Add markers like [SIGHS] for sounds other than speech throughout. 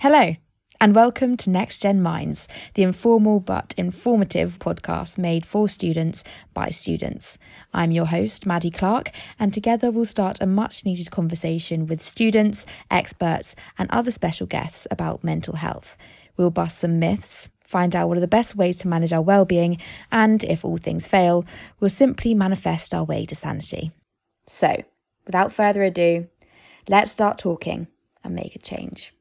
Hello, and welcome to Next Gen Minds, the informal but informative podcast made for students by students. I'm your host, Maddie Clark, and together we'll start a much needed conversation with students, experts, and other special guests about mental health. We'll bust some myths, find out what are the best ways to manage our well-being, and if all things fail, we'll simply manifest our way to sanity. So, without further ado, let's start talking and make a change.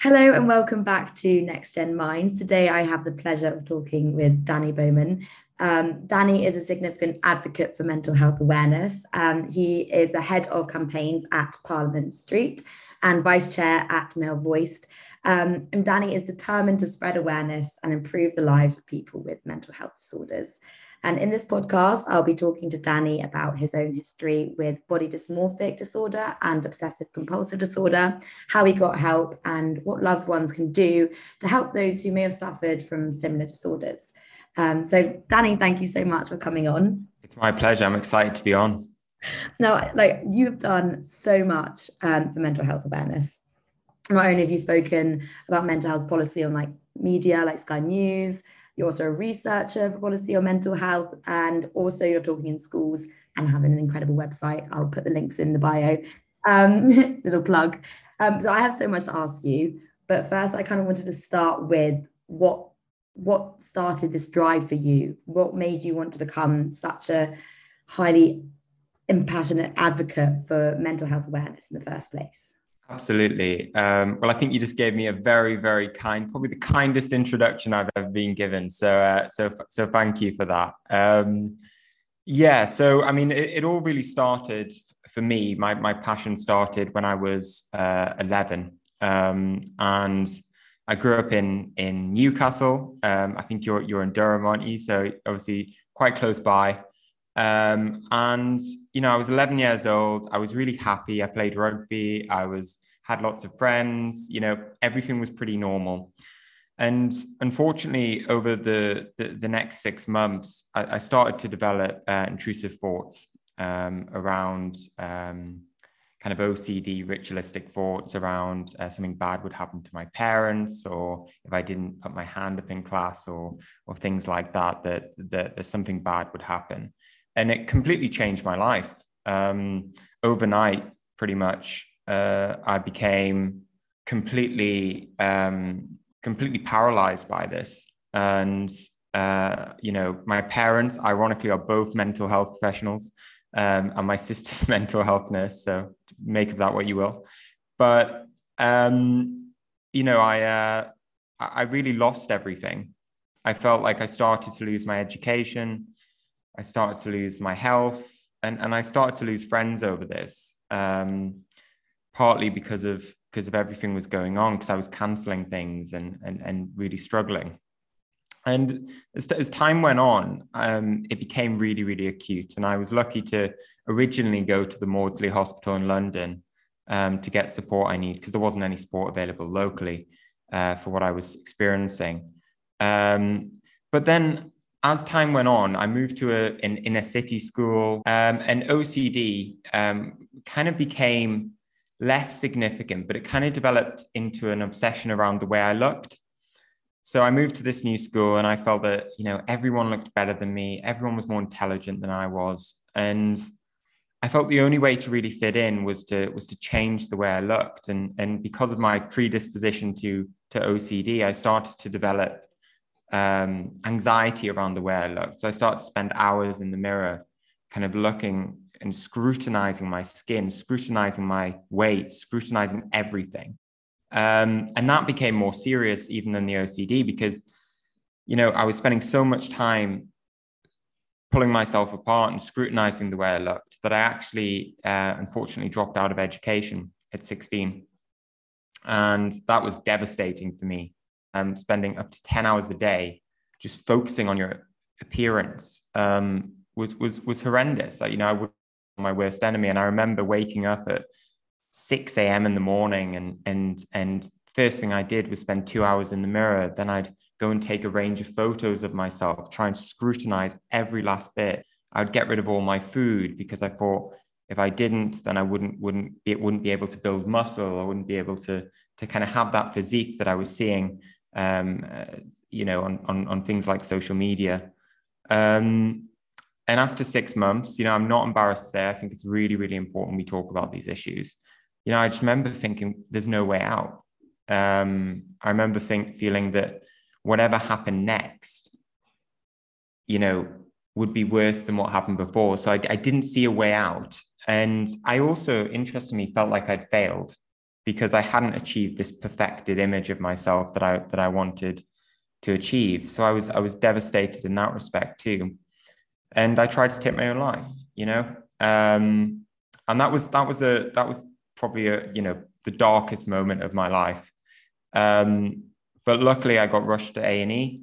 Hello and welcome back to Next Gen Minds. Today I have the pleasure of talking with Danny Bowman. Um, Danny is a significant advocate for mental health awareness. Um, he is the head of campaigns at Parliament Street and vice chair at Male Voiced. Um, Danny is determined to spread awareness and improve the lives of people with mental health disorders. And in this podcast, I'll be talking to Danny about his own history with body dysmorphic disorder and obsessive compulsive disorder, how he got help, and what loved ones can do to help those who may have suffered from similar disorders. Um, so, Danny, thank you so much for coming on. It's my pleasure. I'm excited to be on. Now, like you've done so much um, for mental health awareness. Not only have you spoken about mental health policy on like media like Sky News, you're also a researcher for policy on mental health, and also you're talking in schools and having an incredible website. I'll put the links in the bio. Um, [LAUGHS] little plug. Um, so I have so much to ask you, but first I kind of wanted to start with what what started this drive for you? What made you want to become such a highly impassionate advocate for mental health awareness in the first place? Absolutely. Um, well, I think you just gave me a very, very kind, probably the kindest introduction I've ever been given. So, uh, so, so thank you for that. Um, yeah. So, I mean, it, it, all really started for me. My my passion started when I was uh, eleven, um, and I grew up in in Newcastle. Um, I think you're you're in Durham, aren't you? So obviously quite close by. Um, and you know, I was 11 years old. I was really happy. I played rugby. I was had lots of friends. You know, everything was pretty normal. And unfortunately, over the the, the next six months, I, I started to develop uh, intrusive thoughts um, around um, kind of OCD ritualistic thoughts around uh, something bad would happen to my parents, or if I didn't put my hand up in class, or or things like that, that that, that something bad would happen and it completely changed my life. Um, overnight, pretty much, uh, I became completely um, completely paralyzed by this. And uh, you know, my parents, ironically, are both mental health professionals, um, and my [LAUGHS] sister's mental health nurse. So make of that what you will. But um, you know, I uh, I really lost everything. I felt like I started to lose my education. I started to lose my health and, and I started to lose friends over this, um, partly because of because of everything was going on, because I was canceling things and, and, and really struggling. And as, as time went on, um, it became really, really acute. And I was lucky to originally go to the Maudsley Hospital in London um, to get support I need because there wasn't any support available locally uh, for what I was experiencing. Um, but then as time went on, I moved to a, an inner city school, um, and OCD um, kind of became less significant, but it kind of developed into an obsession around the way I looked. So I moved to this new school, and I felt that you know everyone looked better than me, everyone was more intelligent than I was, and I felt the only way to really fit in was to was to change the way I looked, and and because of my predisposition to to OCD, I started to develop um, anxiety around the way I looked. So I started to spend hours in the mirror, kind of looking and scrutinizing my skin, scrutinizing my weight, scrutinizing everything. Um, and that became more serious even than the OCD because, you know, I was spending so much time pulling myself apart and scrutinizing the way I looked that I actually, uh, unfortunately, dropped out of education at 16. And that was devastating for me um, spending up to 10 hours a day just focusing on your appearance um, was, was, was horrendous. Like, you know, I was my worst enemy. And I remember waking up at 6 a.m. in the morning and, and, and first thing I did was spend two hours in the mirror. Then I'd go and take a range of photos of myself, try and scrutinize every last bit. I would get rid of all my food because I thought if I didn't, then I wouldn't wouldn't it wouldn't be able to build muscle. I wouldn't be able to to kind of have that physique that I was seeing, um, uh, you know, on, on on things like social media. Um, and after six months, you know, I'm not embarrassed to say I think it's really really important we talk about these issues. You know, I just remember thinking there's no way out. Um, I remember think feeling that whatever happened next, you know, would be worse than what happened before. So I, I didn't see a way out. And I also, interestingly, felt like I'd failed because I hadn't achieved this perfected image of myself that I that I wanted to achieve. So I was I was devastated in that respect too. And I tried to take my own life, you know. Um, and that was that was a that was probably a you know the darkest moment of my life. Um, but luckily, I got rushed to A and E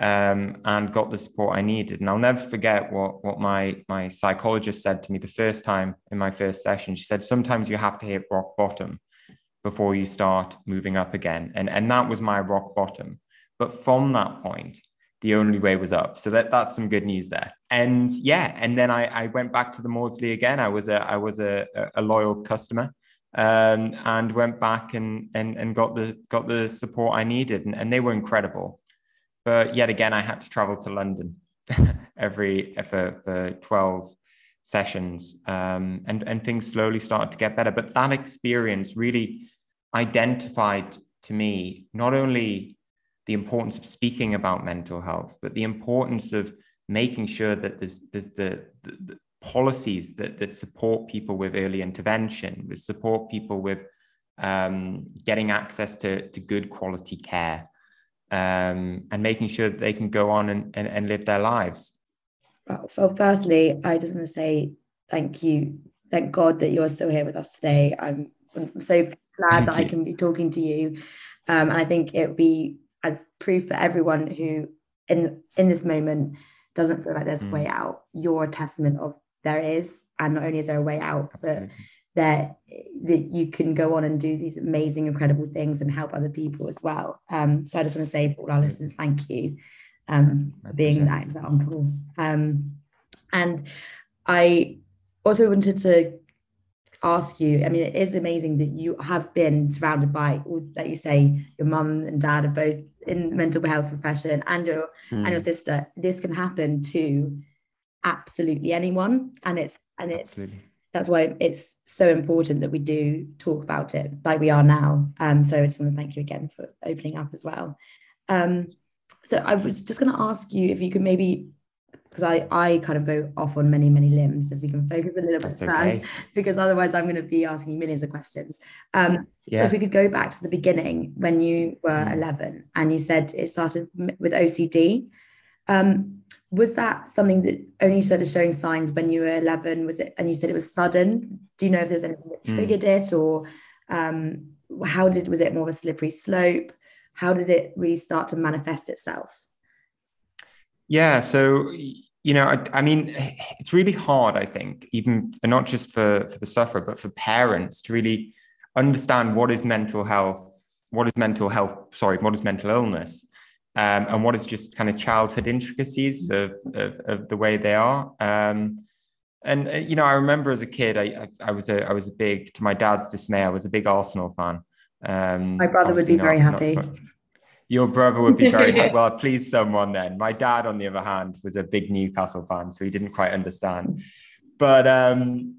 um, and got the support I needed. And I'll never forget what what my my psychologist said to me the first time in my first session. She said, "Sometimes you have to hit rock bottom before you start moving up again." And and that was my rock bottom. But from that point, the only way was up. So that that's some good news there. And yeah, and then I I went back to the Maudsley again. I was a I was a, a loyal customer um, and went back and, and and got the got the support I needed, and, and they were incredible. But yet again, I had to travel to London [LAUGHS] every for, for twelve sessions, um, and and things slowly started to get better. But that experience really identified to me not only the importance of speaking about mental health, but the importance of making sure that there's there's the, the, policies that, that support people with early intervention, that support people with um, getting access to, to good quality care um, and making sure that they can go on and, and, and live their lives. Well, firstly, I just want to say thank you. Thank God that you're still here with us today. I'm, I'm so glad thank that you. I can be talking to you. Um, and I think it would be as proof for everyone who in in this moment doesn't feel like there's a way mm. out. You're a testament of there is and not only is there a way out Absolutely. but that that you can go on and do these amazing incredible things and help other people as well um, so i just want to say for all our listeners thank you um, for being that example um, and i also wanted to ask you i mean it is amazing that you have been surrounded by like you say your mum and dad are both in mental health profession and your mm. and your hmm. sister this can happen to absolutely anyone and it's and it's absolutely. that's why it's so important that we do talk about it like we are now um so i just want to thank you again for opening up as well um so i was just going to ask you if you could maybe because I, I kind of go off on many, many limbs if we can focus a little bit okay. because otherwise I'm going to be asking you millions of questions. Um, yeah. If we could go back to the beginning when you were mm. 11 and you said it started with OCD. Um, was that something that only started showing signs when you were 11 was it and you said it was sudden do you know if there's anything that hmm. triggered mm. it or um, how did was it more of a slippery slope how did it really start to manifest itself yeah so you know I, I mean it's really hard i think even not just for for the sufferer but for parents to really understand what is mental health what is mental health sorry what is mental illness um, and what is just kind of childhood intricacies of, of, of the way they are. Um, and uh, you know, I remember as a kid, I, I, I, was a I was a big, to my dad's dismay, I was a big Arsenal fan. Um, my brother would be not, very happy. Your brother would be very happy. [LAUGHS] Well, please someone then. My dad, on the other hand, was a big Newcastle fan, so he didn't quite understand. But um,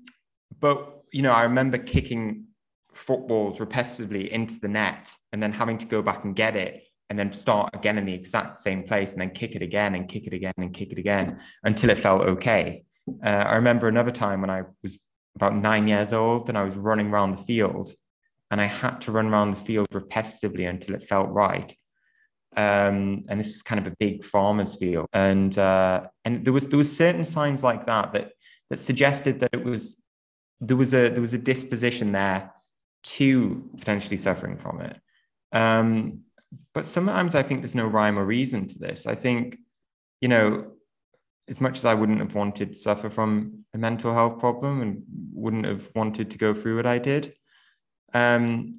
but you know, I remember kicking footballs repetitively into the net and then having to go back and get it and then start again in the exact same place and then kick it again and kick it again and kick it again until it felt okay. Uh, I remember another time when I was about nine years old and I was running around the field and I had to run around the field repetitively until it felt right. Um, and this was kind of a big farmer's field, and uh, and there was there was certain signs like that that that suggested that it was there was a there was a disposition there to potentially suffering from it. Um, but sometimes I think there's no rhyme or reason to this. I think, you know, as much as I wouldn't have wanted to suffer from a mental health problem and wouldn't have wanted to go through what I did, um,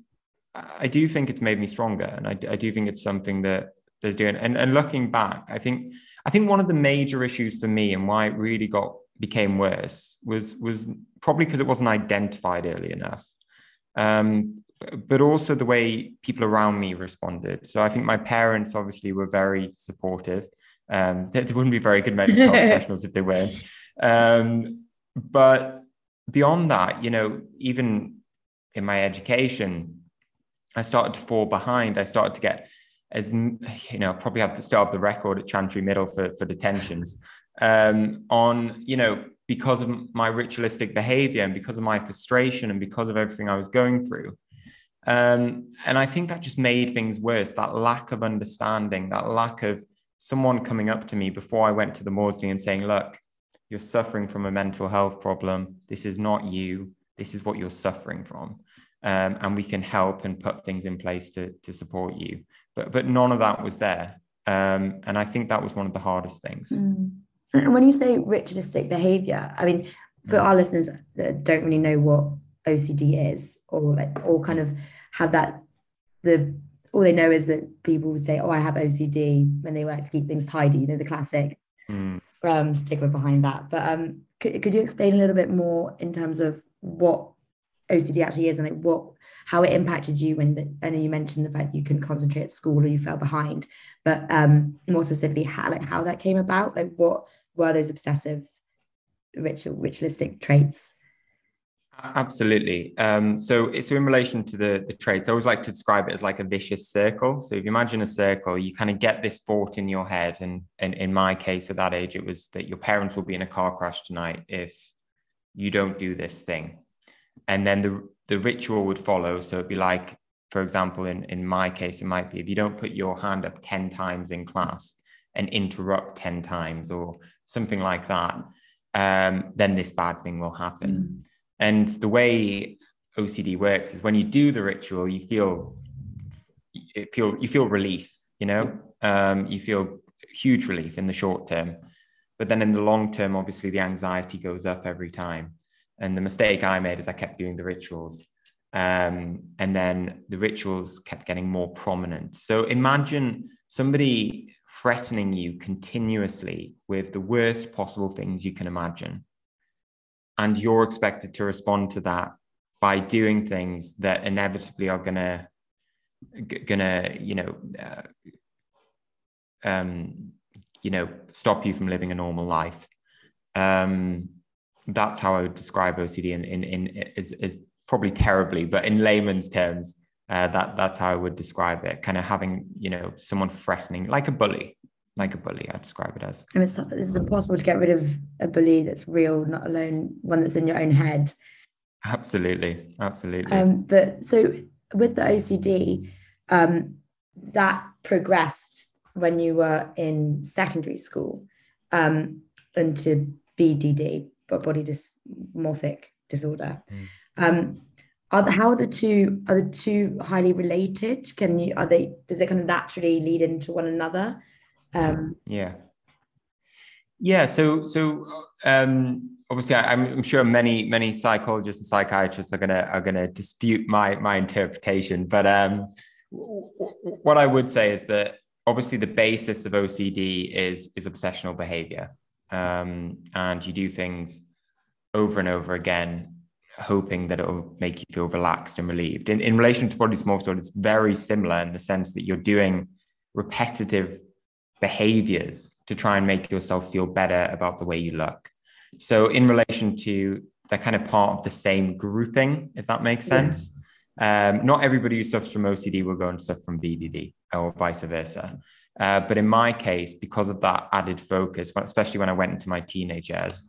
I do think it's made me stronger, and I, I do think it's something that was doing. And and looking back, I think I think one of the major issues for me and why it really got became worse was was probably because it wasn't identified early enough. Um, but also the way people around me responded. So I think my parents obviously were very supportive. Um, they, [LAUGHS] they, wouldn't be very good mental health [LAUGHS] professionals if they weren't. Um, but beyond that, you know, even in my education, I started to fall behind. I started to get as you know, probably have to start the record at Chantry Middle for, for detentions um, on, you know, because of my ritualistic behavior and because of my frustration and because of everything I was going through. Um, and I think that just made things worse. That lack of understanding, that lack of someone coming up to me before I went to the Maudsley and saying, look, you're suffering from a mental health problem. This is not you. This is what you're suffering from. Um, and we can help and put things in place to, to support you. But, but none of that was there. Um, and I think that was one of the hardest things. Mm. And when you say ritualistic behavior, I mean, for mm. our listeners that don't really know what OCD is, or like, or kind of have that, the all they know is that people say, "Oh, I have OCD" when they work to keep things tidy. You know, the classic mm. um, stigma behind that. But um, could, could you explain a little bit more in terms of what OCD actually is and like what how it impacted you when the, I know you mentioned the fact you can concentrate at school or you fell behind, but um, more specifically, how like how that came about, like what were those obsessive ritual ritualistic traits? Absolutely. Um, so, so in relation to the the traits, I always like to describe it as like a vicious circle. So, if you imagine a circle, you kind of get this thought in your head, and, and in my case, at that age, it was that your parents will be in a car crash tonight if you don't do this thing, and then the the ritual would follow. So, it'd be like, for example, in in my case, it might be if you don't put your hand up ten times in class and interrupt ten times, or something like that, um, then this bad thing will happen. Mm and the way OCD works is when you do the ritual, you feel you feel you feel relief. You know, um, you feel huge relief in the short term, but then in the long term, obviously the anxiety goes up every time. And the mistake I made is I kept doing the rituals, um, and then the rituals kept getting more prominent. So imagine somebody threatening you continuously with the worst possible things you can imagine. And you're expected to respond to that by doing things that inevitably are gonna gonna you know uh, um, you know stop you from living a normal life. Um, that's how i would describe ocd in in, in is, is probably terribly but in layman's terms uh, that that's how i would describe it kind of having you know someone threatening like a bully like a bully, I describe it as. And it's, it's impossible to get rid of a bully that's real, not alone one that's in your own head. Absolutely, absolutely. Um, but so with the OCD, um, that progressed when you were in secondary school um, into BDD, but body dysmorphic disorder. Mm. Um, are the, how are the two are the two highly related? Can you are they does it kind of naturally lead into one another? Um, yeah. Yeah. So, so um, obviously, I, am sure many many psychologists and psychiatrists are gonna are gonna dispute my my interpretation. But um, w- w- what I would say is that obviously the basis of OCD is is obsessional behavior, um, and you do things over and over again hoping that it'll make you feel relaxed and relieved. In, in relation to body dysmorphic disorder, it's very similar in the sense that you're doing repetitive behaviors to try and make yourself feel better about the way you look. So, in relation to they're kind of part of the same grouping, if that makes sense. Yeah. Um, not everybody who suffers from OCD will go and suffer from BDD or vice versa. Uh, but in my case, because of that added focus, especially when I went into my teenage years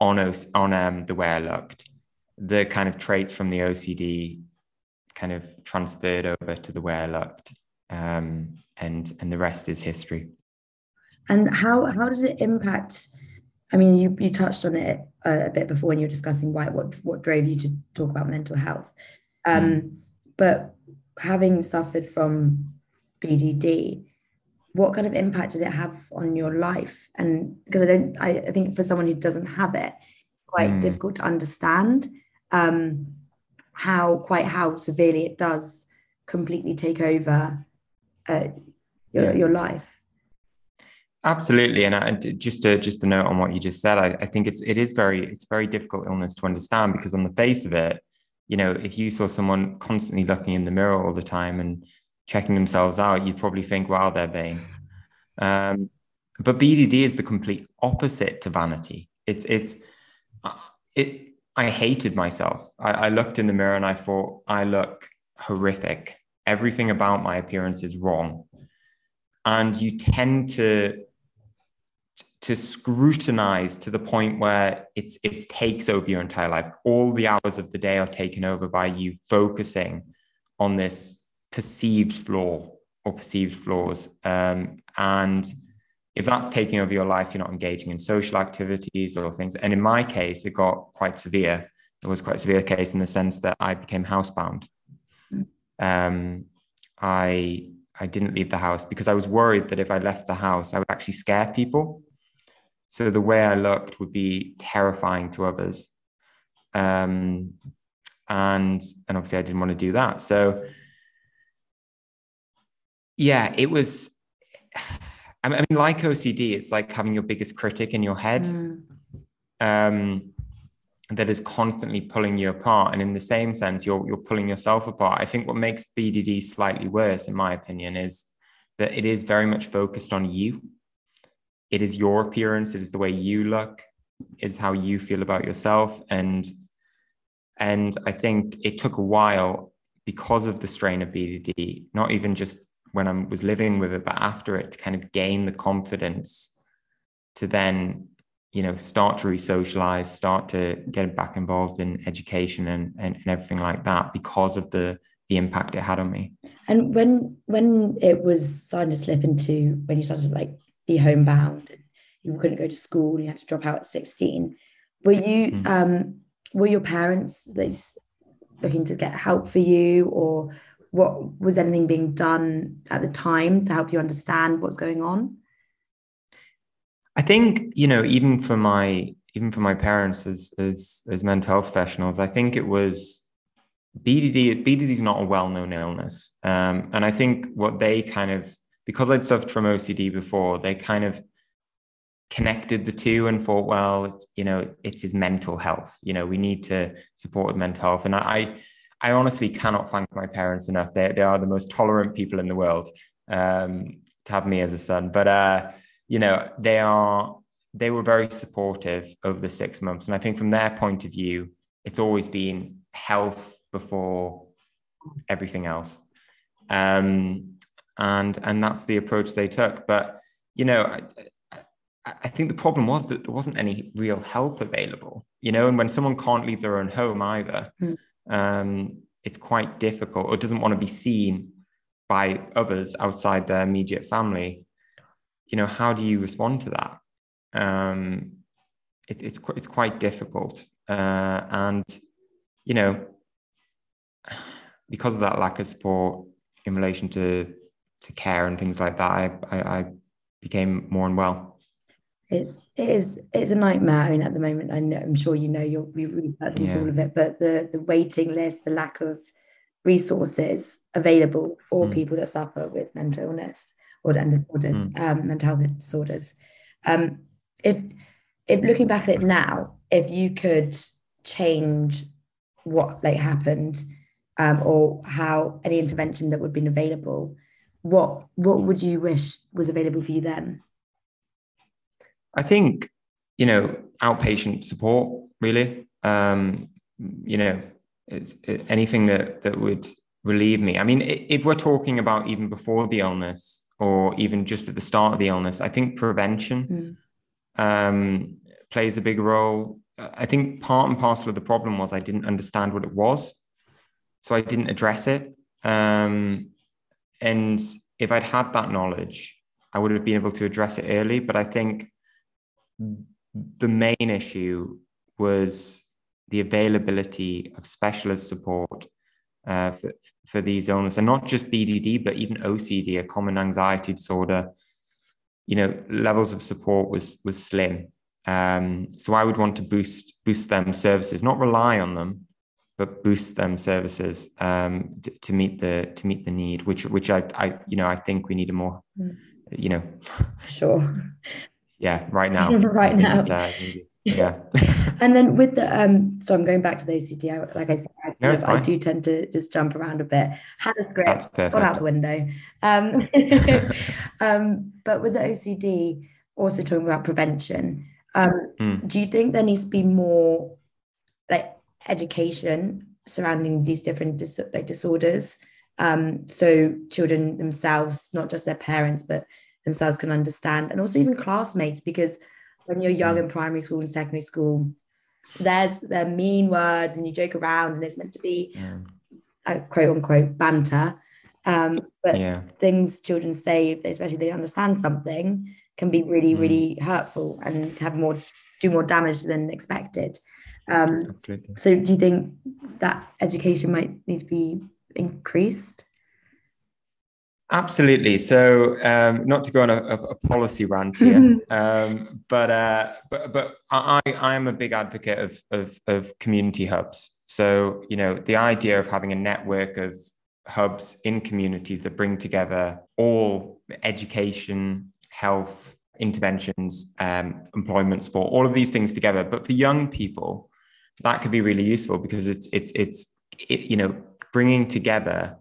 on, on um, the way I looked, the kind of traits from the OCD kind of transferred over to the way I looked. Um, and, and the rest is history. And how how does it impact? I mean, you you touched on it a, a bit before when you were discussing why what what drove you to talk about mental health. Um, mm. But having suffered from BDD, what kind of impact did it have on your life? And because I don't, I, I think for someone who doesn't have it, quite mm. difficult to understand um, how quite how severely it does completely take over uh, your, yeah. your life. Absolutely, and I, just to just to note on what you just said, I, I think it's it is very it's very difficult illness to understand because on the face of it, you know, if you saw someone constantly looking in the mirror all the time and checking themselves out, you'd probably think, "Wow, they're vain." Um, but BDD is the complete opposite to vanity. It's it's it. I hated myself. I, I looked in the mirror and I thought, I look horrific. Everything about my appearance is wrong, and you tend to to scrutinize to the point where it's it takes over your entire life. All the hours of the day are taken over by you focusing on this perceived flaw or perceived flaws. Um, and if that's taking over your life, you're not engaging in social activities or things. And in my case, it got quite severe. It was quite a severe case in the sense that I became housebound. Um, I I didn't leave the house because I was worried that if I left the house, I would actually scare people. So the way I looked would be terrifying to others. Um, and and obviously I didn't want to do that. So yeah, it was I mean, like OCD, it's like having your biggest critic in your head. Mm. Um, that is constantly pulling you apart. And in the same sense, you're you're pulling yourself apart. I think what makes BDD slightly worse, in my opinion, is that it is very much focused on you it is your appearance it is the way you look it is how you feel about yourself and and i think it took a while because of the strain of bdd not even just when i was living with it but after it to kind of gain the confidence to then you know start to re-socialize start to get back involved in education and, and, and everything like that because of the the impact it had on me and when when it was starting to slip into when you started to like be homebound and you couldn't go to school you had to drop out at 16 were you mm-hmm. um were your parents looking to get help for you or what was anything being done at the time to help you understand what's going on i think you know even for my even for my parents as as as mental health professionals i think it was bdd bdd is not a well-known illness um, and i think what they kind of because I'd suffered from OCD before, they kind of connected the two and thought, well, it's, you know, it's his mental health. You know, we need to support mental health. And I, I honestly cannot thank my parents enough. They, they are the most tolerant people in the world um, to have me as a son. But, uh, you know, they are, they were very supportive over the six months. And I think from their point of view, it's always been health before everything else. Um, and and that's the approach they took. But you know, I, I think the problem was that there wasn't any real help available. You know, and when someone can't leave their own home either, mm. Um, it's quite difficult or doesn't want to be seen by others outside their immediate family. You know, how do you respond to that? Um, it's it's it's quite difficult, uh, and you know, because of that lack of support in relation to to care and things like that, I, I, I became more unwell. It's it is it's a nightmare. I mean, at the moment, I know I'm sure you know you're you researched into yeah. all of it, but the the waiting list, the lack of resources available for mm. people that suffer with mental illness or disorders, mm. um, mental health disorders. Um, if if looking back at it now, if you could change what like happened, um, or how any intervention that would have been available, what what would you wish was available for you then? I think you know outpatient support really. Um, you know, it's, it, anything that that would relieve me. I mean, if we're talking about even before the illness or even just at the start of the illness, I think prevention mm. um, plays a big role. I think part and parcel of the problem was I didn't understand what it was, so I didn't address it. Um, and if I'd had that knowledge, I would have been able to address it early. But I think the main issue was the availability of specialist support uh, for, for these illnesses, and not just BDD, but even OCD, a common anxiety disorder. You know, levels of support was was slim. Um, so I would want to boost boost them services, not rely on them, but boost them services um, to, to, meet the to meet the need, which which I, I you know I think we need a more mm. you know sure yeah right now. [LAUGHS] Right now. uh, [LAUGHS] yeah. And then with the um so i'm going back to the ocd I, like i said I, no, I, do tend to just jump around a bit. Had a script That's perfect. got out the window. Um, [LAUGHS] um but with the ocd also talking about prevention um mm. do you think there needs to be more like education surrounding these different dis- like disorders? Um so children themselves not just their parents but themselves can understand and also even classmates because when you're young mm. in primary school and secondary school there's the mean words and you joke around and it's meant to be yeah. a quote unquote banter um, but yeah. things children say especially they understand something can be really mm. really hurtful and have more do more damage than expected um, Absolutely. so do you think that education might need to be increased Absolutely. So, um, not to go on a, a policy rant here, um, but uh, but but I I am a big advocate of, of of community hubs. So, you know, the idea of having a network of hubs in communities that bring together all education, health, interventions, um, employment, sport, all of these things together. But for young people, that could be really useful because it's it's it's it, you know bringing together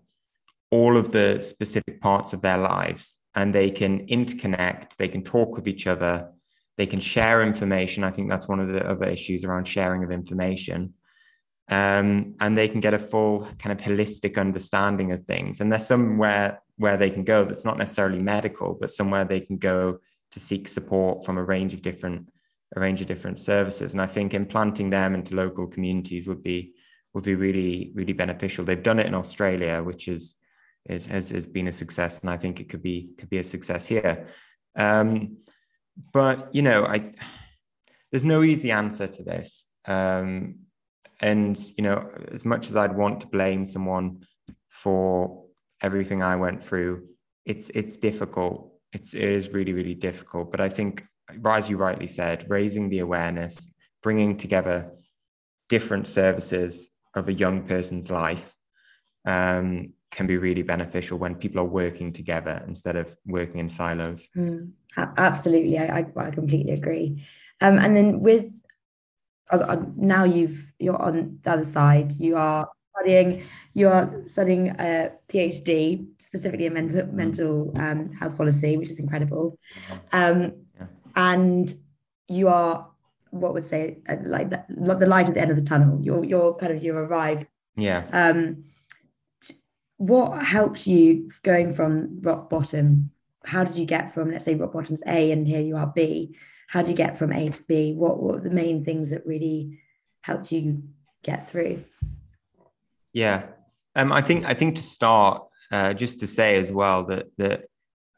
all of the specific parts of their lives and they can interconnect, they can talk with each other, they can share information. I think that's one of the other issues around sharing of information. Um, and they can get a full kind of holistic understanding of things. And there's somewhere where they can go that's not necessarily medical, but somewhere they can go to seek support from a range of different a range of different services. And I think implanting them into local communities would be would be really really beneficial. They've done it in Australia, which is is, has, has been a success, and I think it could be could be a success here. Um, but you know, I there's no easy answer to this, um, and you know, as much as I'd want to blame someone for everything I went through, it's it's difficult. It's, it is really really difficult. But I think, as you rightly said, raising the awareness, bringing together different services of a young person's life um, can be really beneficial when people are working together instead of working in silos. Mm, absolutely, I, I, I, completely agree. Um, and then with uh, uh, now you've you're on the other side. You are studying. You are studying a PhD specifically in mental mm. mental um, health policy, which is incredible. Um, yeah. And you are what would say uh, like the, the light at the end of the tunnel. You're you're kind of you've arrived. Yeah. Um, what helps you going from rock bottom? How did you get from, let's say, rock bottom's A and here you are B? How do you get from A to B? What, what were the main things that really helped you get through? Yeah, um, I think I think to start, uh, just to say as well that that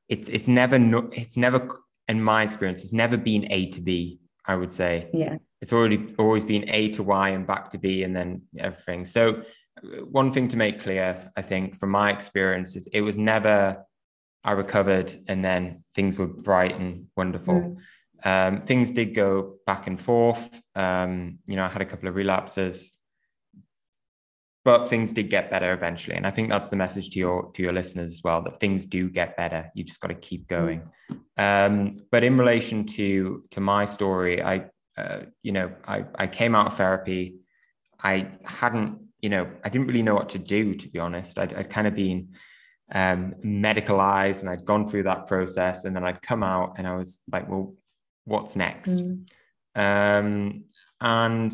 it's it's never no, it's never in my experience it's never been A to B. I would say. Yeah. It's already always been A to Y and back to B and then everything. So one thing to make clear, I think, from my experience, is it was never I recovered and then things were bright and wonderful. Mm. Um, things did go back and forth. Um, you know, I had a couple of relapses, but things did get better eventually. And I think that's the message to your to your listeners as well that things do get better. You just got to keep mm. going. Mm. Um, but in relation to to my story, I uh, you know I I came out of therapy. I hadn't you know, I didn't really know what to do, to be honest. I'd, I'd kind of been um, medicalized and I'd gone through that process. And then I'd come out and I was like, well, what's next? Mm. Um, and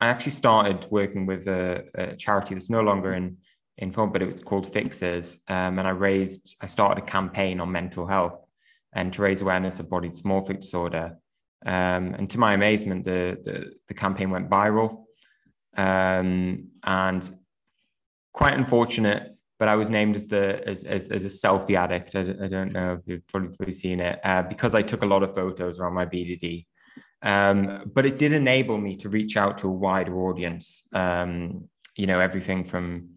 I actually started working with a, a, charity that's no longer in, in form, but it was called Fixers. Um, and I raised, I started a campaign on mental health and to raise awareness of body dysmorphic disorder. Um, and to my amazement, the, the, the campaign went viral um, and quite unfortunate. But I was named as the as as, as a selfie addict. I, I, don't know if you've probably seen it uh, because I took a lot of photos around my BDD. Um, but it did enable me to reach out to a wider audience. Um, you know, everything from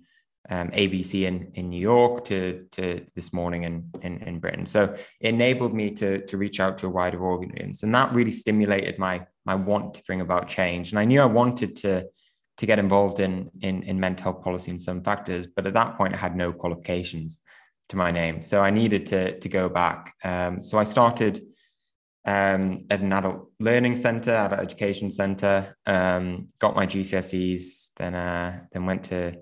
um, ABC in, in New York to, to this morning in, in, in Britain. So it enabled me to, to reach out to a wider audience. And that really stimulated my, my want to bring about change. And I knew I wanted to to get involved in, in, in mental health policy and some factors. But at that point, I had no qualifications to my name. So I needed to, to go back. Um, so I started um, at an adult learning center, adult education center, um, got my GCSEs, then, uh, then went to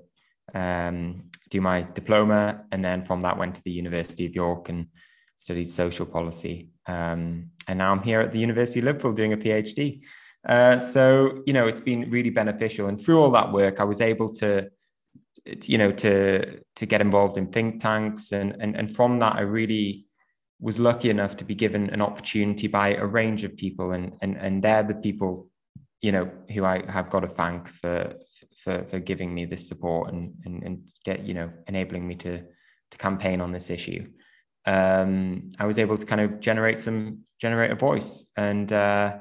um, do my diploma. And then from that went to the University of York and studied social policy. Um, and now I'm here at the University of Liverpool doing a PhD. Uh, so you know, it's been really beneficial, and through all that work, I was able to, you know, to to get involved in think tanks, and and and from that, I really was lucky enough to be given an opportunity by a range of people, and and and they're the people, you know, who I have got to thank for for for giving me this support and and and get you know enabling me to to campaign on this issue. Um, I was able to kind of generate some generate a voice and. Uh,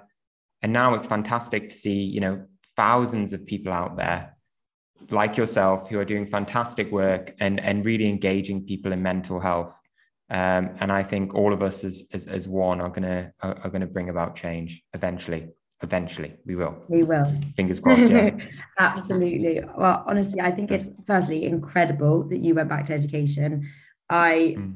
and now it's fantastic to see, you know, thousands of people out there like yourself who are doing fantastic work and, and really engaging people in mental health. Um, and I think all of us as, as, as one are gonna are, are gonna bring about change eventually. Eventually, we will. We will. Fingers crossed. Yeah. [LAUGHS] Absolutely. Well, honestly, I think it's firstly incredible that you went back to education. I mm.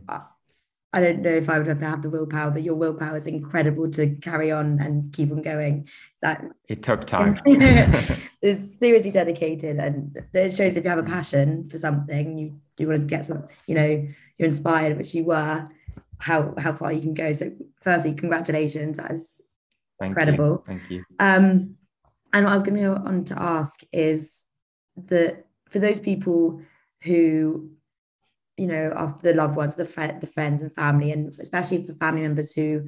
I don't know if I would have to have the willpower, but your willpower is incredible to carry on and keep on going. That it took [LAUGHS] time. [LAUGHS] it's [LAUGHS] seriously dedicated, and it shows if you have a passion for something, you you want to get some, you know, you're inspired, which you were. How how far you can go. So, firstly, congratulations. That is Thank incredible. You. Thank you. Um, and what I was going to go on to ask is that for those people who you know of the loved ones the, fr- the friends and family and especially for family members who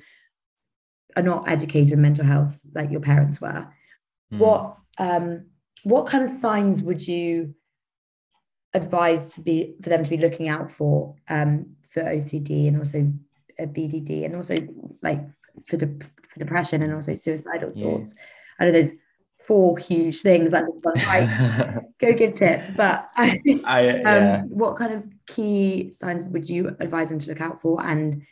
are not educated in mental health like your parents were mm. what um what kind of signs would you advise to be for them to be looking out for um for OCD and also a BDD and also like for, de- for depression and also suicidal yeah. thoughts I know there's four huge things that like. [LAUGHS] Go give tips. But [LAUGHS] I, yeah. um, what kind of key signs would you advise them to look out for? And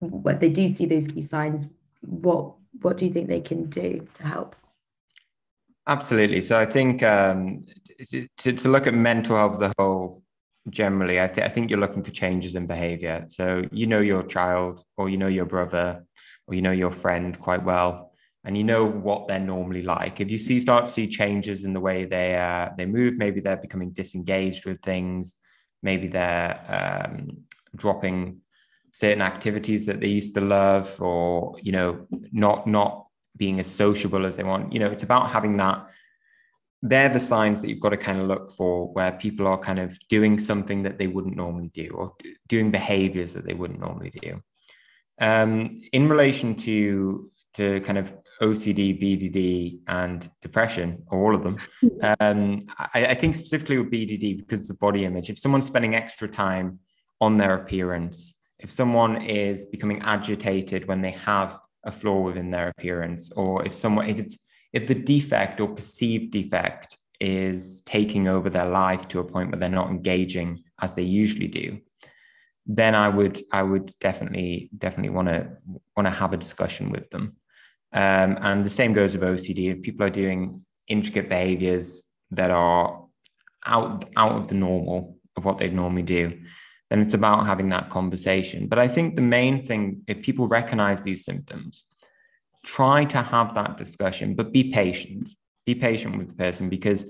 what they do see those key signs what what do you think they can do to help? Absolutely. So i think um, to, to look at mental health as a whole generally I, th- I think you're looking for changes in behavior. So you know your child or you know your brother or you know your friend quite well and you know what they're normally like. If you see start to see changes in the way they uh, they move, maybe they're becoming disengaged with things, maybe they're um, dropping certain activities that they used to love, or you know, not not being as sociable as they want. You know, it's about having that. They're the signs that you've got to kind of look for where people are kind of doing something that they wouldn't normally do, or doing behaviors that they wouldn't normally do. Um, in relation to to kind of OCD, BDD, and depression, or all of them. [LAUGHS] Um, I, I, think specifically with BDD because it's a body image. If someone's spending extra time on their appearance, if someone is becoming agitated when they have a flaw within their appearance, or if someone if it's if the defect or perceived defect is taking over their life to a point where they're not engaging as they usually do, then I would I would definitely definitely want to want to have a discussion with them. Um, and the same goes with OCD. If people are doing intricate behaviors that are out, out of the normal of what they'd normally do, then it's about having that conversation. But I think the main thing, if people recognize these symptoms, try to have that discussion, but be patient. Be patient with the person because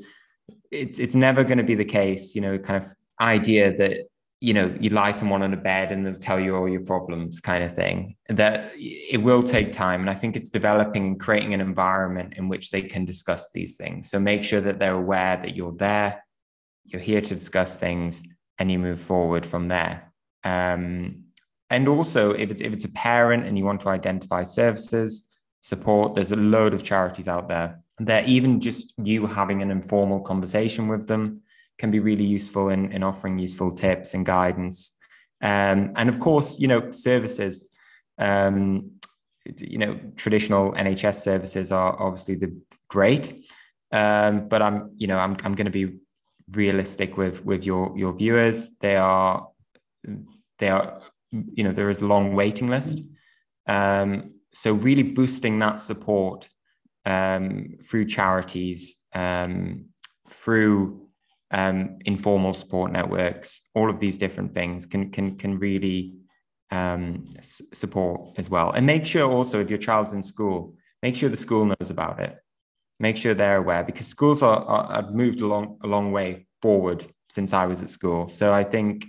it's it's never going to be the case, you know, kind of idea that you know you lie someone on a bed and they'll tell you all your problems kind of thing that it will take time. And i think it's developing and creating an environment in which they can discuss these things. So make sure that they're aware that you're there you're here to discuss things and you move forward from there. Um, and also if it's if it's a parent and you want to identify services support there's a load of charities out there. That even just you having an informal conversation with them can be really useful in, in offering useful tips and guidance. Um, and of course, you know, services, um, you know, traditional NHS services are obviously the great. Um, but I'm, you know, I'm, I'm going to be realistic with, with your, your viewers. They are, they are, you know, there is a long waiting list. Um, so really boosting that support um, through charities um, through um, informal support networks, all of these different things can can can really um, s- support as well. And make sure also if your child's in school, make sure the school knows about it. Make sure they're aware because schools are, are have moved a long a long way forward since I was at school. So I think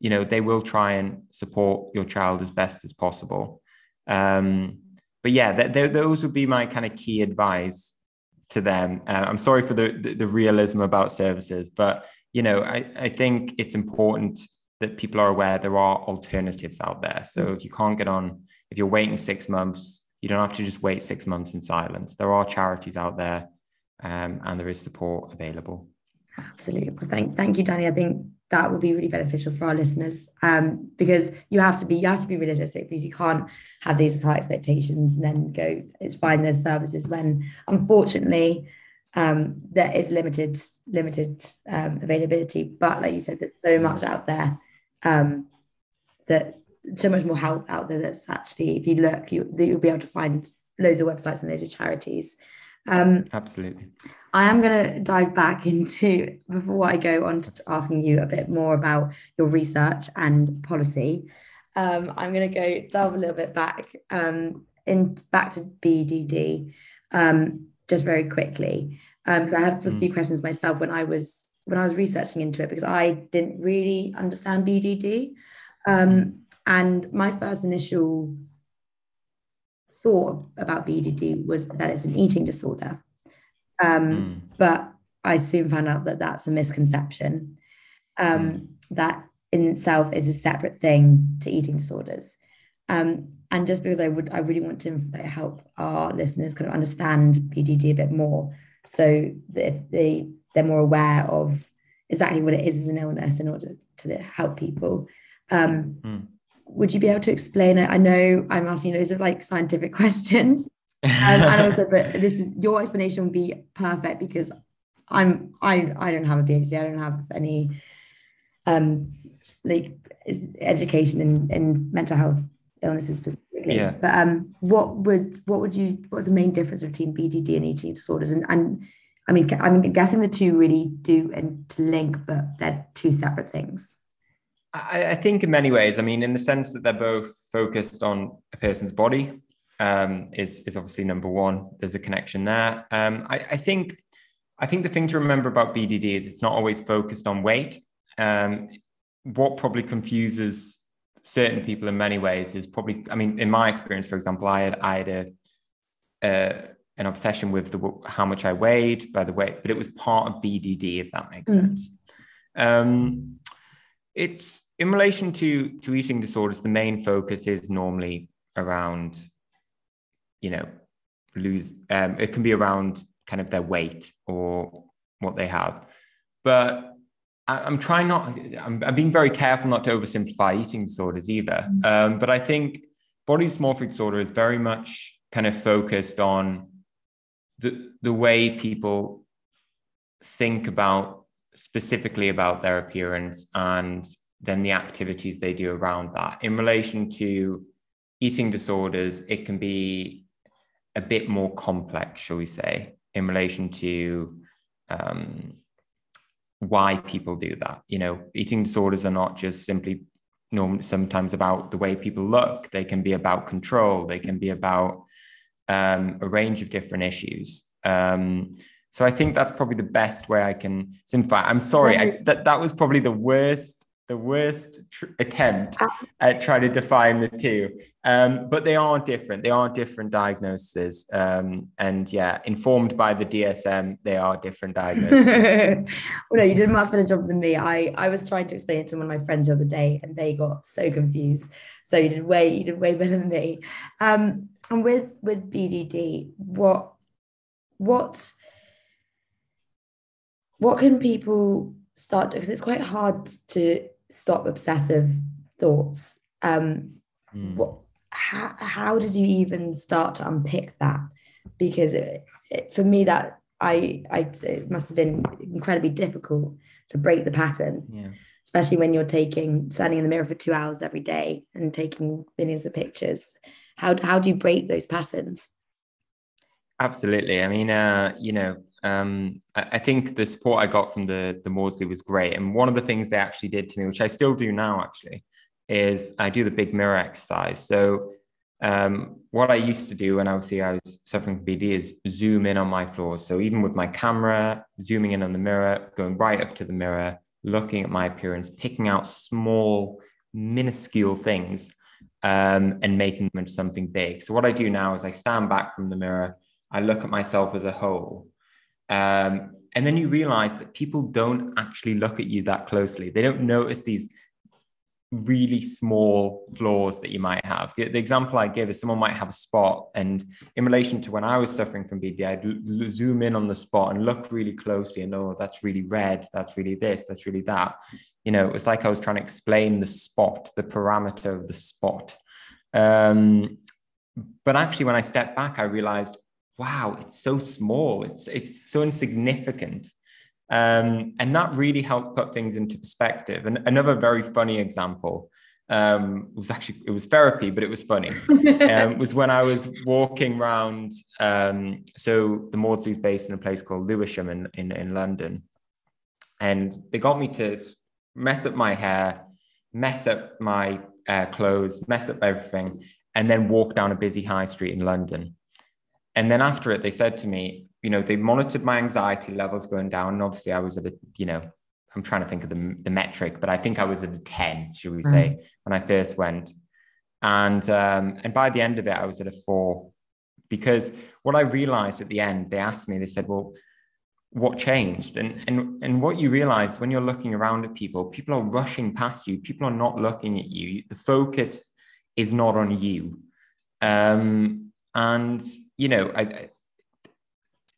you know they will try and support your child as best as possible. Um, but yeah, th- th- those would be my kind of key advice to them. Uh, I'm sorry for the, the, the realism about services, but you know, I, I think it's important that people are aware there are alternatives out there. So if you can't get on, if you're waiting six months, you don't have to just wait six months in silence. There are charities out there, um, and there is support available. Absolutely. Thank, thank you, Danny. I think that would be really beneficial for our listeners um, because you have to be you have to be realistic because you can't have these high expectations and then go it's fine there's services when unfortunately um, there is limited limited um, availability but like you said there's so much out there um, that so much more help out there that's actually if you look you you'll be able to find loads of websites and loads of charities um, Absolutely. I am going to dive back into, before I go on to asking you a bit more about your research and policy, um, I'm going to go delve a little bit back um, in back to BDD um, just very quickly because um, I had a few mm. questions myself when I was when I was researching into it because I didn't really understand BDD, um, mm. and my first initial thought about BDD was that it's an eating disorder. Um, mm. But I soon found out that that's a misconception. Um, mm. That in itself is a separate thing to eating disorders. Um, and just because I would, I really want to help our listeners kind of understand BDD a bit more, so that if they they're more aware of exactly what it is as an illness in order to help people. Um, mm would you be able to explain it? I know I'm asking loads of like scientific [LAUGHS] questions. Um, and also, [LAUGHS] but this is your explanation would be perfect because I'm I I don't have a PhD. I don't have any um like education in, in mental health illnesses specifically. Yeah. But um what would what would you what's the main difference between BDD and eating disorders? And and I mean I'm guessing the two really do interlink, but they're two separate things. I, I, think in many ways, I mean, in the sense that they're both focused on a person's body, um, is is obviously number one. There's a connection there. Um, I, I, think I think the thing to remember about BDD is it's not always focused on weight. Um, what probably confuses certain people in many ways is probably, I mean, in my experience, for example, I had I had a, a an obsession with the how much I weighed by the weight, but it was part of BDD, if that makes mm. sense. Um, it's in relation to to eating disorders, the main focus is normally around, you know, lose. Um, it can be around kind of their weight or what they have, but I, am trying not. I'm, I'm, being very careful not to oversimplify eating disorders either. Mm-hmm. Um, but I think body dysmorphic disorder is very much kind of focused on the the way people think about specifically about their appearance and then the activities they do around that. In relation to eating disorders, it can be a bit more complex, shall we say, in relation to um, why people do that. You know, eating disorders are not just simply normally sometimes about the way people look. They can be about control. They can be about um, a range of different issues. Um, so I think that's probably the best way I can simplify. I'm sorry, I, that that was probably the worst the worst tr- attempt ah. at trying to define the two. Um, but they are different. They are different diagnoses. Um, and yeah, informed by the DSM, they are different diagnoses. [LAUGHS] well, no, you did a much better job than me. I, I was trying to explain it to one of my friends the other day and they got so confused. So you did way, you did way better than me. Um, and with, with BDD, what, what, what can people start because it's quite hard to stop obsessive thoughts. Um, mm. What? How, how did you even start to unpick that? Because it, it, for me, that I, I it must have been incredibly difficult to break the pattern. Yeah. Especially when you're taking standing in the mirror for two hours every day and taking millions of pictures. How how do you break those patterns? Absolutely. I mean, uh, you know, um, I, think the support I got from the the Maudsley was great. And one of the things they actually did to me, which I still do now, actually, is I do the big mirror exercise. So um, what I used to do when obviously I was suffering from BD is zoom in on my flaws. So even with my camera, zooming in on the mirror, going right up to the mirror, looking at my appearance, picking out small, minuscule things um, and making them into something big. So what I do now is I stand back from the mirror, I look at myself as a whole. Um, and then you realize that people don't actually look at you that closely. They don't notice these really small flaws that you might have. The, the, example I give is someone might have a spot, and in relation to when I was suffering from BD, I'd l- zoom in on the spot and look really closely and oh, that's really red, that's really this, that's really that. You know, it was like I was trying to explain the spot, the parameter of the spot. Um, but actually, when I stepped back, I realized, wow, it's so small, it's it's so insignificant. Um, and that really helped put things into perspective. And another very funny example um, was actually it was therapy, but it was funny. [LAUGHS] um, was when I was walking around. Um, so the Maudsley's based in a place called Lewisham in, in, in London, and they got me to mess up my hair, mess up my uh, clothes, mess up everything, and then walk down a busy high street in London. And then after it, they said to me, you know, they monitored my anxiety levels going down. And obviously, I was at a, you know, I'm trying to think of the, the metric, but I think I was at a 10, should we say, mm. when I first went. And um, and by the end of it, I was at a four. Because what I realized at the end, they asked me, they said, Well, what changed? And and and what you realize when you're looking around at people, people are rushing past you, people are not looking at you. The focus is not on you. Um, and you know, I,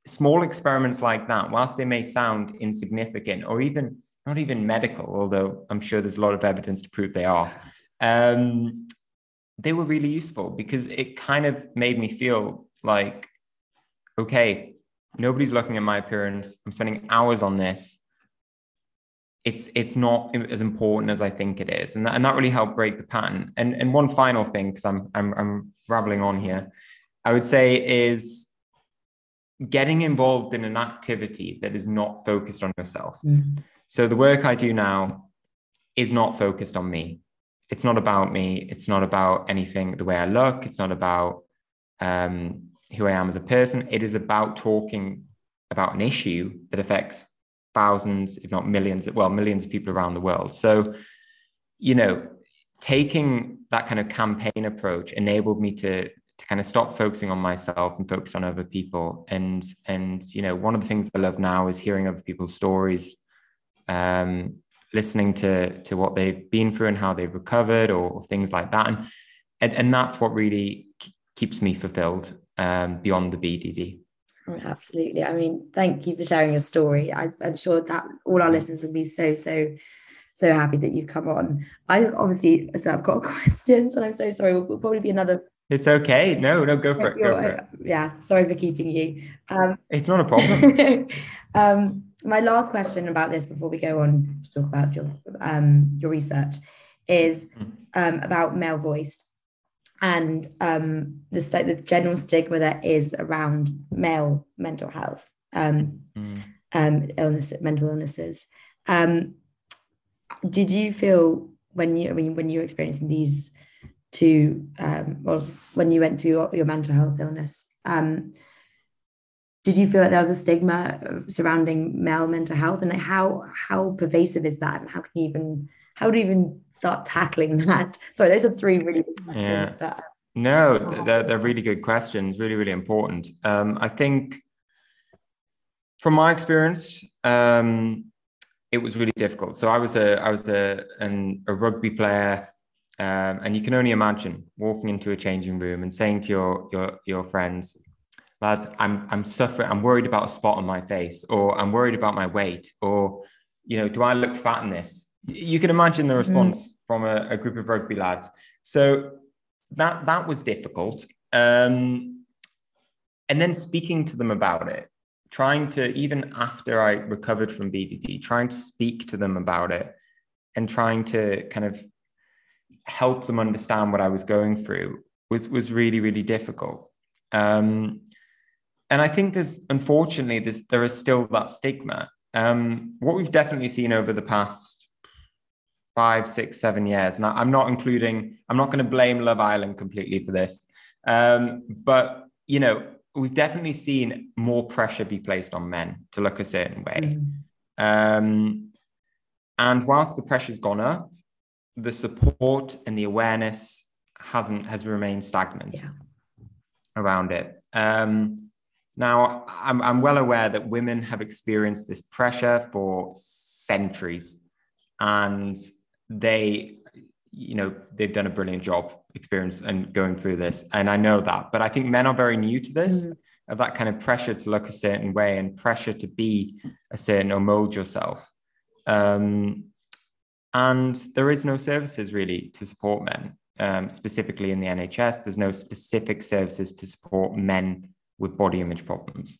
small experiments like that, whilst they may sound insignificant or even not even medical, although I'm sure there's a lot of evidence to prove they are, um, they were really useful because it kind of made me feel like, okay, nobody's looking at my appearance. I'm spending hours on this. It's it's not as important as I think it is, and that, and that really helped break the pattern. And and one final thing, because I'm I'm I'm rambling on here, I would say is getting involved in an activity that is not focused on yourself. Mm. So the work I do now is not focused on me. It's not about me. It's not about anything, the way I look. It's not about um, who I am as a person. It is about talking about an issue that affects thousands, if not millions, well, millions of people around the world. So, you know, taking that kind of campaign approach enabled me to to kind of stop focusing on myself and focus on other people. And and you know one of the things i love now is hearing other people's stories um, listening to to what they've been through and how they've recovered or, things like that. And and, and that's what really keeps me fulfilled um, beyond the bdd absolutely. I mean thank you for sharing your story. I, i'm sure that all our listeners will be so so so happy that you've come on. I obviously, so I've got [LAUGHS] questions, and I'm so sorry. We'll, probably be another it's okay. No, no, go for it. Go for it. Yeah, sorry for keeping you. Um, it's not a problem. [LAUGHS] um, my last question about this before we go on to talk about your um, your research is hmm. um, about male voice and um, the, the general stigma that is around male mental health, um, mm. um, illness, mental illnesses. Um, did you feel when you, I mean, when you were experiencing these to um, well, when you went through your, your mental health illness. Um, did you feel like there was a stigma surrounding male mental health, and like how how pervasive is that, and how can you even how do you even start tackling [LAUGHS] that? Sorry, those are three really good questions. Yeah. But, no, they're, they're really good questions, really, really important. Um, I think from my experience, um, it was really difficult. So I was a I was a an, a rugby player um, and you can only imagine walking into a changing room and saying to your your your friends, lads, I'm I'm suffering, I'm worried about a spot on my face, or I'm worried about my weight, or you know, do I look fat in this? You can imagine the mm. response mm. from a, a, group of rugby lads. So that that was difficult. Um, and then speaking to them about it, trying to even after I recovered from BDD, trying to speak to them about it, and trying to kind of help them understand what I was going through was was really really difficult. Um, and I think there's unfortunately there's there is still that stigma. Um, what we've definitely seen over the past five, six, seven years, and I, am not including, I'm not going to blame Love Island completely for this, um, but you know, we've definitely seen more pressure be placed on men to look a certain way. Mm. Um, and whilst the pressure's gone up, the support and the awareness hasn't has remained stagnant yeah. around it. Um, now, I'm, I'm well aware that women have experienced this pressure for centuries, and they, you know, they've done a brilliant job experience and going through this, and I know that. But I think men are very new to this. Mm. Of that kind of pressure to look a certain way and pressure to be a certain or mold yourself. Um, and there is no services really to support men, um, specifically in the NHS. There's no specific services to support men with body image problems.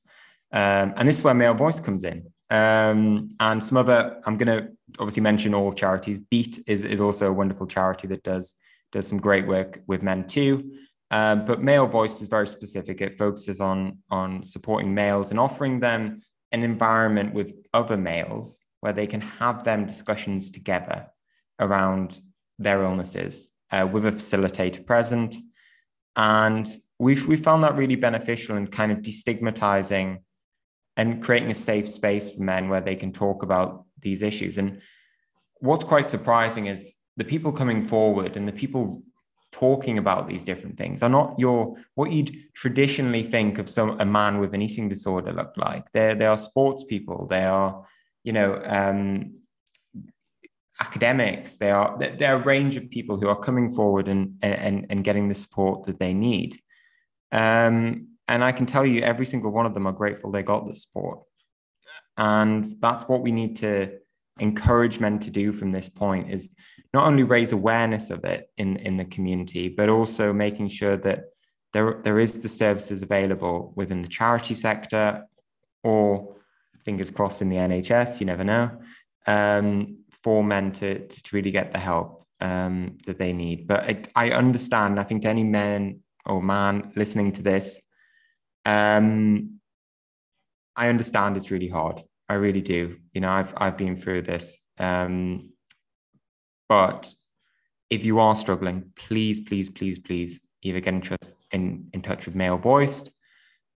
Um, and this is where Male Voice comes in. Um, and some other, I'm going to obviously mention all charities. Beat is, is also a wonderful charity that does, does some great work with men too. Um, but Male Voice is very specific. It focuses on, on supporting males and offering them an environment with other males where they can have them discussions together around their illnesses uh, with a facilitator present and we've we found that really beneficial in kind of destigmatizing and creating a safe space for men where they can talk about these issues. And what's quite surprising is the people coming forward and the people talking about these different things are not your what you'd traditionally think of some a man with an eating disorder look like. They they are sports people. They are you know um, academics. They are there are a range of people who are coming forward and and and getting the support that they need. Um, and I can tell you, every single one of them are grateful they got the support. And that's what we need to encourage men to do from this point is not only raise awareness of it in, in the community, but also making sure that there, there is the services available within the charity sector or fingers crossed in the NHS, you never know, um, for men to, to really get the help um, that they need. But I, I understand, I think to any men or man listening to this, um, I understand it's really hard. I really do. You know, I've I've been through this. Um, but if you are struggling, please, please, please, please, either get in touch in, in touch with Male Voiced,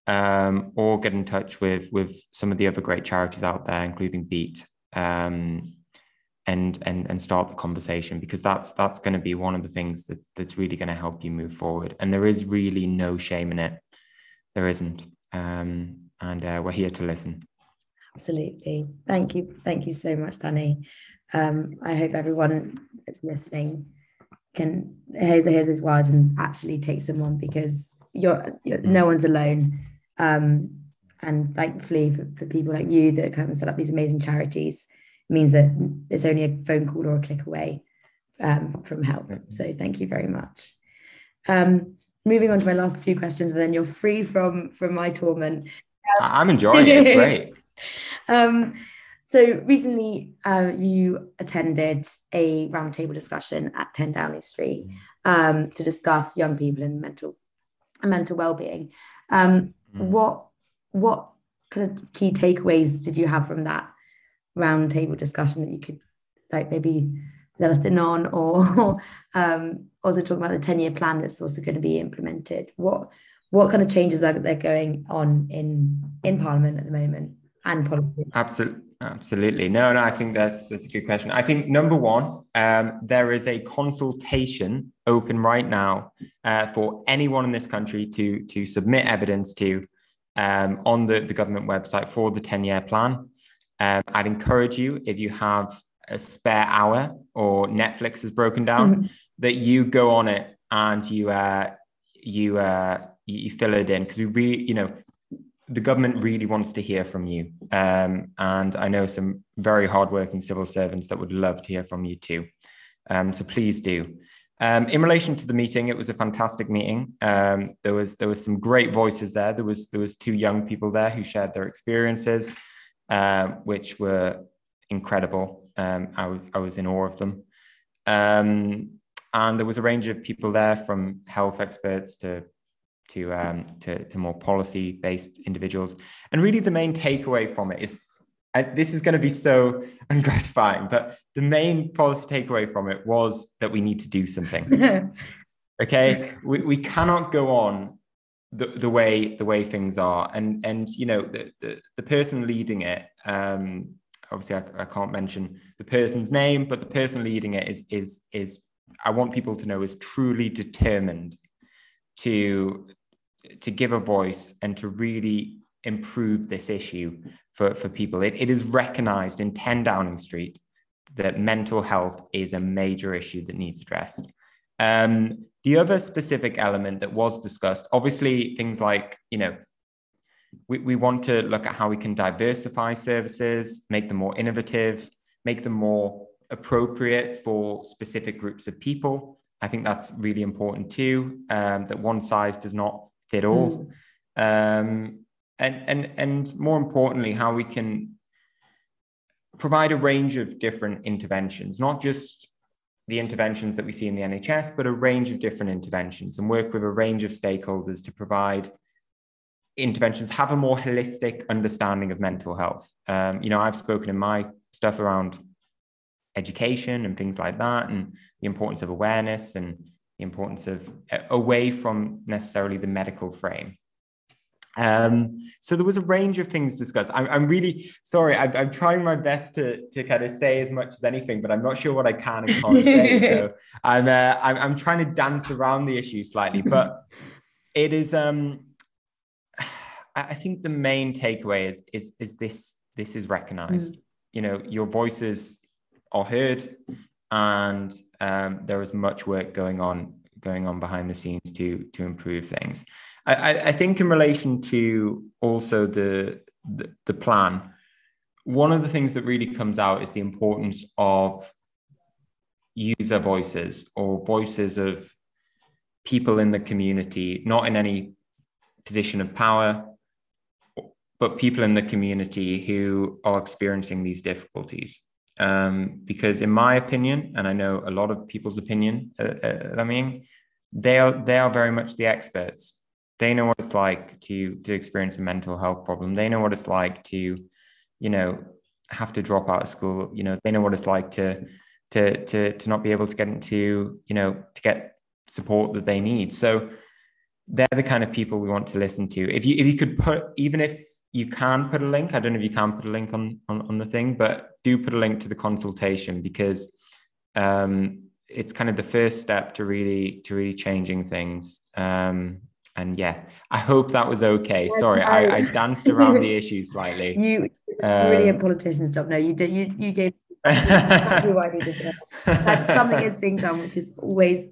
um, or get in touch with with some of the other great charities out there, including Beat. Um, and and and start the conversation because that's that's going to be one of the things that that's really going to help you move forward. And there is really no shame in it. There isn't. Um, and uh, we're here to listen. Absolutely. Thank you thank you so much danny. Um, i hope everyone that's listening can hears his words and actually take someone because you're, you're no one's alone um, and thankfully for, for people like you that come and set up these amazing charities means that it's only a phone call or a click away um, from help. So thank you very much. Um, moving on to my last two questions, and then you're free from from my torment. I'm enjoying it. It's [LAUGHS] great. um, so recently, uh, you attended a roundtable discussion at 10 Downing Street um, to discuss young people and mental and mental well-being. Um, mm. What what kind of key takeaways did you have from that roundtable discussion that you could like maybe let us in on? [LAUGHS] Or um, also talking about the 10 year plan that's also going to be implemented. What what kind of changes are there going on in in parliament at the moment and policy absolutely absolutely. No no i think that's that's a good question. I think number one um, there is a consultation open right now uh, for anyone in this country to to submit evidence to um, on the, the government website for the 10 year plan. Um, I'd encourage you, if you have a spare hour or Netflix is broken down, mm-hmm. that you go on it and you uh, you uh, you fill it in. Because we really, you know, the government really wants to hear from you, um, and I know some very hardworking civil servants that would love to hear from you too. Um, so please do. Um, in relation to the meeting, it was a fantastic meeting. Um, there was there was some great voices there. There was there was two young people there who shared their experiences. Um, which were incredible. Um, I, was, I was in awe of them. Um, and there was a range of people there from health experts to to um, to, to more policy based individuals. And really, the main takeaway from it is this is going to be so [LAUGHS] ungratifying, but the main policy takeaway from it was that we need to do something. [LAUGHS] okay, we, we cannot go on the, the way the way things are, and and you know the the, the person leading it. Um, obviously, I, I can't mention the person's name, but the person leading it is is is I want people to know is truly determined to to give a voice and to really improve this issue for, for people. It, it is recognized in 10 Downing Street that mental health is a major issue that needs addressed. Um, the other specific element that was discussed, obviously, things like, you know, we, we want to look at how we can diversify services, make them more innovative, make them more appropriate for specific groups of people. I think that's really important too, um, that one size does not fit all. Mm. Um, and, and, and more importantly, how we can provide a range of different interventions, not just the interventions that we see in the NHS, but a range of different interventions and work with a range of stakeholders to provide interventions, have a more holistic understanding of mental health. Um, you know, I've spoken in my stuff around education and things like that, and the importance of awareness and the importance of uh, away from necessarily the medical frame. Um, so there was a range of things discussed. I'm, I'm really sorry. I'm, I'm, trying my best to, to kind of say as much as anything, but I'm not sure what I can and can't say. [LAUGHS] So I'm, uh, I'm, I'm trying to dance around the issue slightly, but it is. Um, [SIGHS] I think the main takeaway is is is this this is recognized. Mm. You know, your voices are heard, and um, there is much work going on going on behind the scenes to to improve things. I, I think in relation to also the, the, the plan, one of the things that really comes out is the importance of user voices or voices of people in the community, not in any position of power, but people in the community who are experiencing these difficulties. Um, because, in my opinion, and I know a lot of people's opinion, uh, uh, I mean, they are they are very much the experts. They know what it's like to to experience a mental health problem. They know what it's like to you know have to drop out of school. You know they know what it's like to to to to not be able to get into you know to get support that they need. So they're the kind of people we want to listen to. If you if you could put even if you can put a link i don't know if you can put a link on on, on the thing but do put a link to the consultation because um it's kind of the first step to really to really changing things um and yeah, I hope that was okay. Sorry, I, I danced around the [LAUGHS] issue slightly. You um, really a politician's job. No, you did. You you gave [LAUGHS] exactly what I needed to know. something is being done, which is always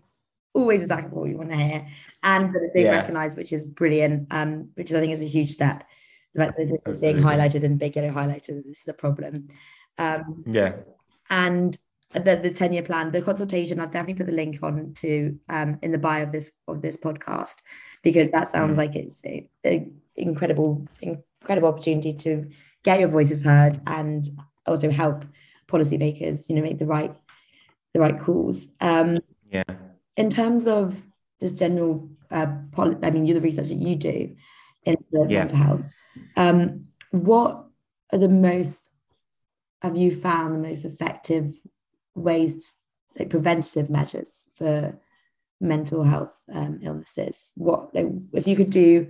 always exactly what you want to hear, and that it's being yeah. recognised, which is brilliant. Um, which I think is a huge step. The fact that this Absolutely. is being highlighted and big yellow highlighted. This is a problem. Um, yeah. And the, the 10 year plan, the consultation, I'll definitely put the link on to um, in the bio of this of this podcast because that sounds mm. like it's an incredible, incredible opportunity to get your voices heard and also help policymakers, you know, make the right the right calls. Um, yeah. In terms of just general, uh, poli- I mean, you're the research that you do in the yeah. mental health. Um, what are the most have you found the most effective ways, like preventative measures for mental health um, illnesses what like, if you could do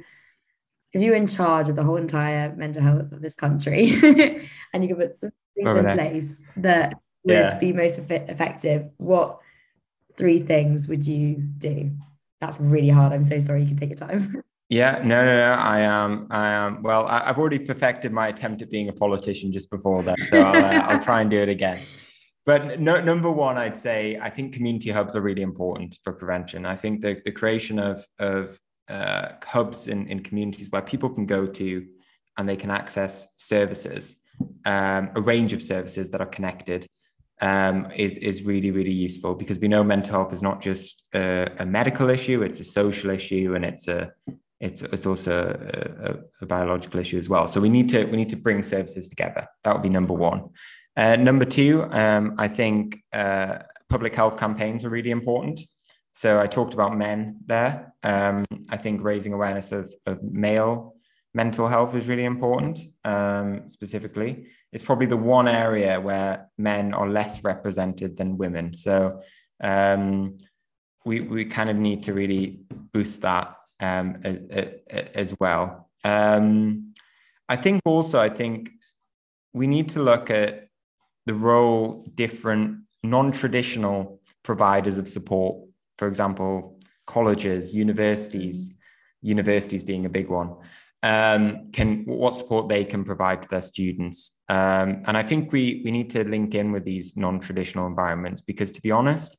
if you were in charge of the whole entire mental health of this country [LAUGHS] and you could put some things Over in there. place that would yeah. be most effective what three things would you do that's really hard i'm so sorry you can take your time [LAUGHS] yeah no no no i am um, i am um, well I, have already perfected my attempt at being a politician just before that so I'll, uh, I'll try and do it again but no, number one, I'd say I think community hubs are really important for prevention. I think the, the creation of, of uh, hubs in, in communities where people can go to and they can access services, um, a range of services that are connected, um, is, is really, really useful because we know mental health is not just a, a medical issue, it's a social issue and it's a it's, it's also a, a, biological issue as well. So we need to we need to bring services together. That would be number one. Uh, number two, um, I think uh, public health campaigns are really important. So I talked about men there. Um, I think raising awareness of, of male mental health is really important. Um, specifically, it's probably the one area where men are less represented than women. So um, we we kind of need to really boost that um, as, as, well. Um, I think also I think we need to look at the role different non-traditional providers of support, for example, colleges, universities, universities being a big one, um, can what support they can provide to their students. Um, and I think we we need to link in with these non-traditional environments because, to be honest,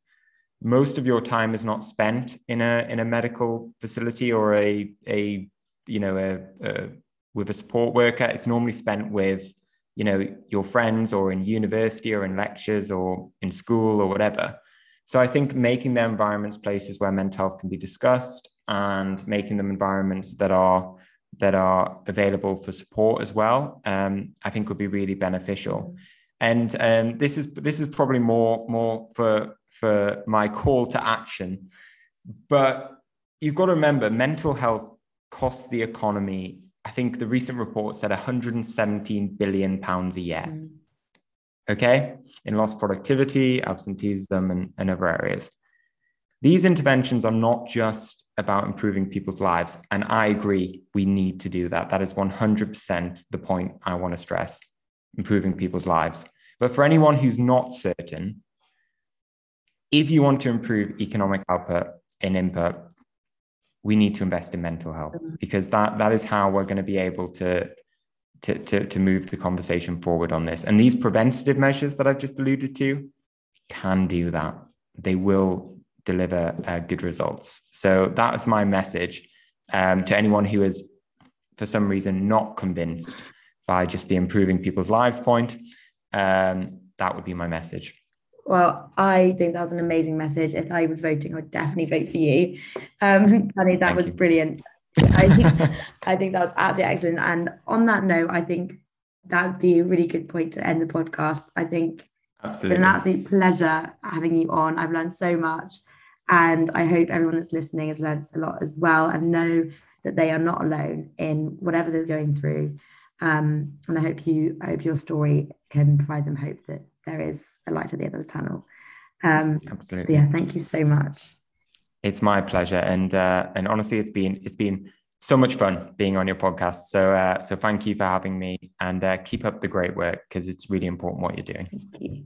most of your time is not spent in a in a medical facility or a a you know a, a with a support worker. It's normally spent with you know your friends or in university or in lectures or in school or whatever. So I think making their environments places where mental health can be discussed and making them environments that are that are available for support as well, um, I think would be really beneficial. And um, this is this is probably more more for for my call to action. But you've got to remember, mental health costs the economy. I think the recent report said 117 billion pounds a year. Mm. Okay, in lost productivity, absenteeism, and, and other areas. These interventions are not just about improving people's lives. And I agree, we need to do that. That is 100% the point I want to stress improving people's lives. But for anyone who's not certain, if you want to improve economic output and input, we need to invest in mental health mm-hmm. because that, that is how we're going to be able to, to, to, to move the conversation forward on this. And these preventative measures that I've just alluded to can do that. They will deliver uh, good results. So that is my message um, to anyone who is, for some reason, not convinced by just the improving people's lives point. Um, that would be my message. Well, I think that was an amazing message. If I was voting, I would definitely vote for you. Um, [LAUGHS] Danny, that Thank was you. brilliant. I think, [LAUGHS] I think that was absolutely excellent. And on that note, I think that would be a really good point to end the podcast. I think Absolutely. It's been an absolute pleasure having you on. I've learned so much. And I hope everyone that's listening has learned a lot as well and know that they are not alone in whatever they're going through. Um, and I hope you, I hope your story can provide them hope that there is a light at the end of the tunnel. Um, Absolutely. So yeah, thank you so much. It's my pleasure, and uh, and honestly, it's been it's been so much fun being on your podcast. So uh, so thank you for having me, and uh, keep up the great work because it's really important what you're doing. Thank you.